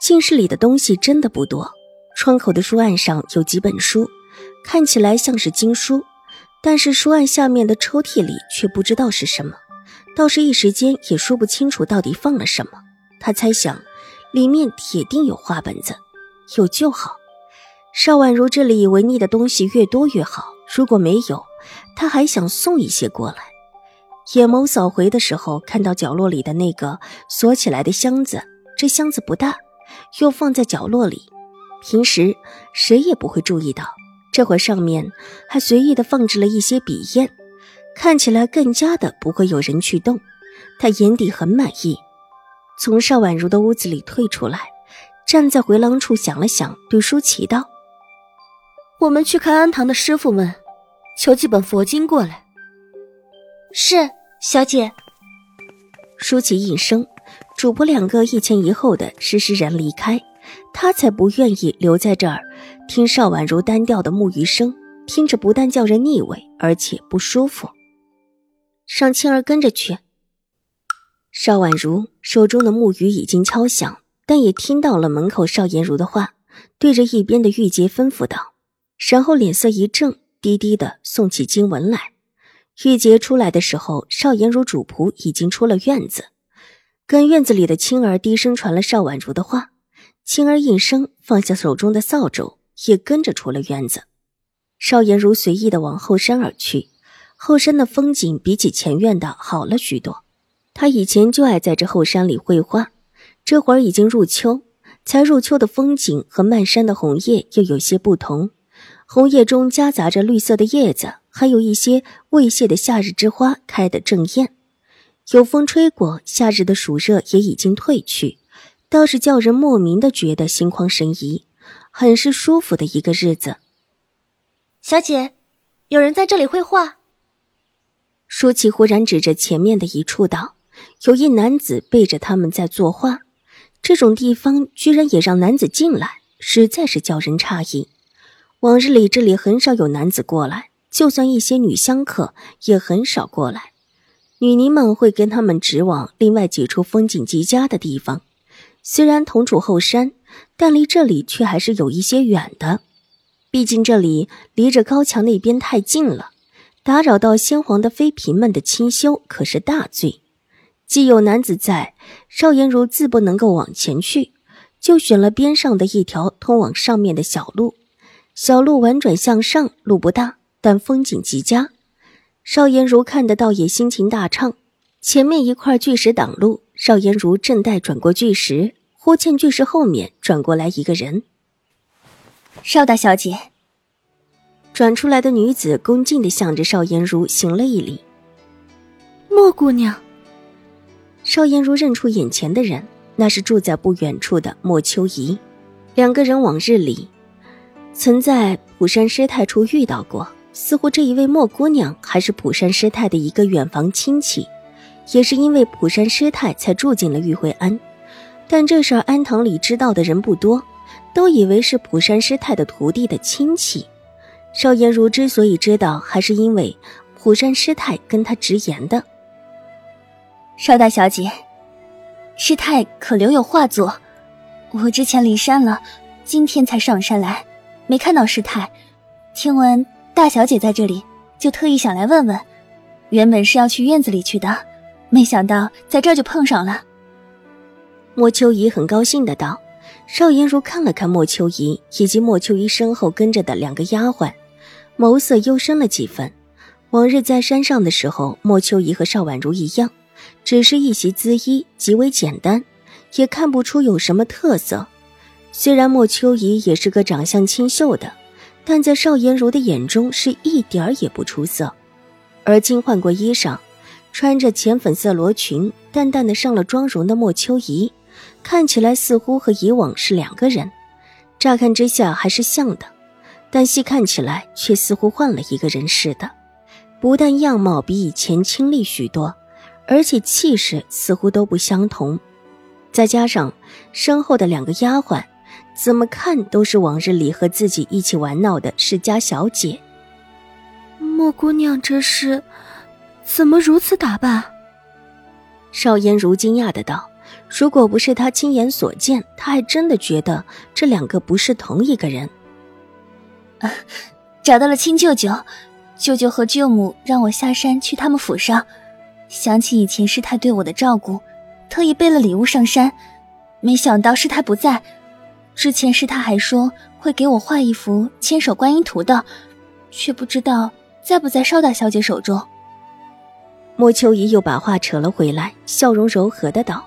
静室里的东西真的不多，窗口的书案上有几本书，看起来像是经书，但是书案下面的抽屉里却不知道是什么，倒是一时间也说不清楚到底放了什么。他猜想，里面铁定有画本子，有就好。邵婉如这里违逆的东西越多越好，如果没有，他还想送一些过来。眼眸扫回的时候，看到角落里的那个锁起来的箱子，这箱子不大。又放在角落里，平时谁也不会注意到。这会上面还随意的放置了一些笔砚，看起来更加的不会有人去动。他眼底很满意，从邵婉如的屋子里退出来，站在回廊处想了想，对舒淇道：“我们去看安堂的师傅们，求几本佛经过来。”是，小姐。舒淇应声。主仆两个一前一后的施施然离开，他才不愿意留在这儿听邵婉如单调的木鱼声，听着不但叫人腻味，而且不舒服。让青儿跟着去。邵婉如手中的木鱼已经敲响，但也听到了门口邵颜如的话，对着一边的玉洁吩咐道，然后脸色一正，低低的诵起经文来。玉洁出来的时候，邵颜如主仆已经出了院子。跟院子里的青儿低声传了邵婉如的话，青儿应声放下手中的扫帚，也跟着出了院子。邵颜如随意的往后山而去，后山的风景比起前院的好了许多。他以前就爱在这后山里绘画，这会儿已经入秋，才入秋的风景和漫山的红叶又有些不同，红叶中夹杂着绿色的叶子，还有一些未谢的夏日之花开得正艳。有风吹过，夏日的暑热也已经退去，倒是叫人莫名的觉得心旷神怡，很是舒服的一个日子。小姐，有人在这里绘画。舒淇忽然指着前面的一处道：“有一男子背着他们在作画，这种地方居然也让男子进来，实在是叫人诧异。往日里这里很少有男子过来，就算一些女香客也很少过来。”女尼们会跟他们直往另外几处风景极佳的地方，虽然同处后山，但离这里却还是有一些远的。毕竟这里离着高墙那边太近了，打扰到先皇的妃嫔们的清修可是大罪。既有男子在，邵颜如自不能够往前去，就选了边上的一条通往上面的小路。小路婉转向上，路不大，但风景极佳。邵颜如看得倒，也心情大畅。前面一块巨石挡路，邵颜如正待转过巨石，忽见巨石后面转过来一个人。邵大小姐，转出来的女子恭敬地向着邵颜如行了一礼。莫姑娘。邵颜如认出眼前的人，那是住在不远处的莫秋怡。两个人往日里曾在普山师太处遇到过。似乎这一位莫姑娘还是普山师太的一个远房亲戚，也是因为普山师太才住进了玉慧庵。但这事儿安堂里知道的人不多，都以为是普山师太的徒弟的亲戚。邵颜如之所以知道，还是因为普山师太跟他直言的。邵大小姐，师太可留有画作？我之前离山了，今天才上山来，没看到师太。听闻。大小姐在这里，就特意想来问问。原本是要去院子里去的，没想到在这儿就碰上了。莫秋怡很高兴的道。邵颜如看了看莫秋怡以及莫秋怡身后跟着的两个丫鬟，眸色幽深了几分。往日在山上的时候，莫秋怡和邵婉如一样，只是一袭姿衣，极为简单，也看不出有什么特色。虽然莫秋怡也是个长相清秀的。但在邵颜如的眼中是一点儿也不出色，而今换过衣裳，穿着浅粉色罗裙，淡淡的上了妆容的莫秋怡，看起来似乎和以往是两个人，乍看之下还是像的，但细看起来却似乎换了一个人似的。不但样貌比以前清丽许多，而且气势似乎都不相同。再加上身后的两个丫鬟，怎么看都是往日里和自己一起玩闹的世家小姐。莫姑娘这是怎么如此打扮？邵颜如惊讶的道：“如果不是他亲眼所见，他还真的觉得这两个不是同一个人。”找到了亲舅舅，舅舅和舅母让我下山去他们府上，想起以前师太对我的照顾，特意备了礼物上山。没想到师太不在，之前师太还说会给我画一幅千手观音图的，却不知道在不在邵大小姐手中。莫秋怡又把话扯了回来，笑容柔和的道：“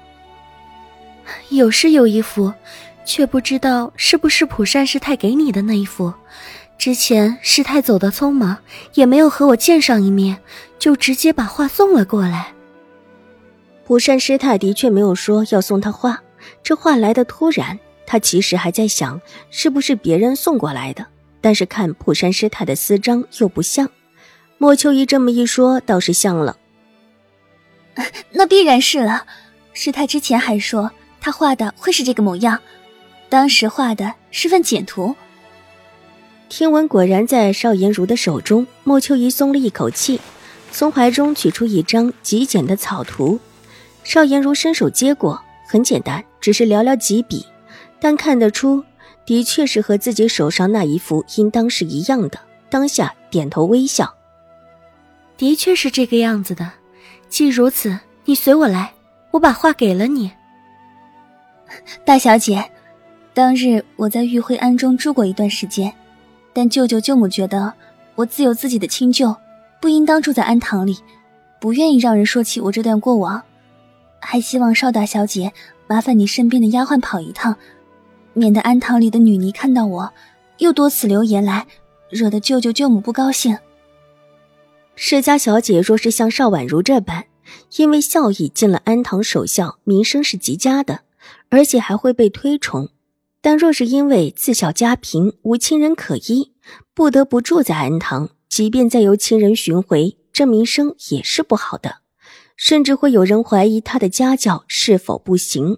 有是有一幅，却不知道是不是普善师太给你的那一幅。之前师太走得匆忙，也没有和我见上一面，就直接把画送了过来。普善师太的确没有说要送他画，这话来的突然，他其实还在想是不是别人送过来的，但是看普山师太的私章又不像。莫秋怡这么一说，倒是像了。”那必然是了，师太之前还说他画的会是这个模样，当时画的是份简图。听闻果然在邵颜如的手中，莫秋怡松了一口气，从怀中取出一张极简的草图。邵颜如伸手接过，很简单，只是寥寥几笔，但看得出，的确是和自己手上那一幅应当是一样的。当下点头微笑，的确是这个样子的。既如此，你随我来，我把画给了你。大小姐，当日我在玉辉庵中住过一段时间，但舅舅舅母觉得我自有自己的亲舅，不应当住在庵堂里，不愿意让人说起我这段过往，还希望邵大小姐麻烦你身边的丫鬟跑一趟，免得庵堂里的女尼看到我，又多此流言来，惹得舅舅舅母不高兴。世家小姐若是像邵婉如这般，因为孝义进了安堂守孝，名声是极佳的，而且还会被推崇；但若是因为自小家贫，无亲人可依，不得不住在安堂，即便再由亲人寻回，这名声也是不好的，甚至会有人怀疑她的家教是否不行。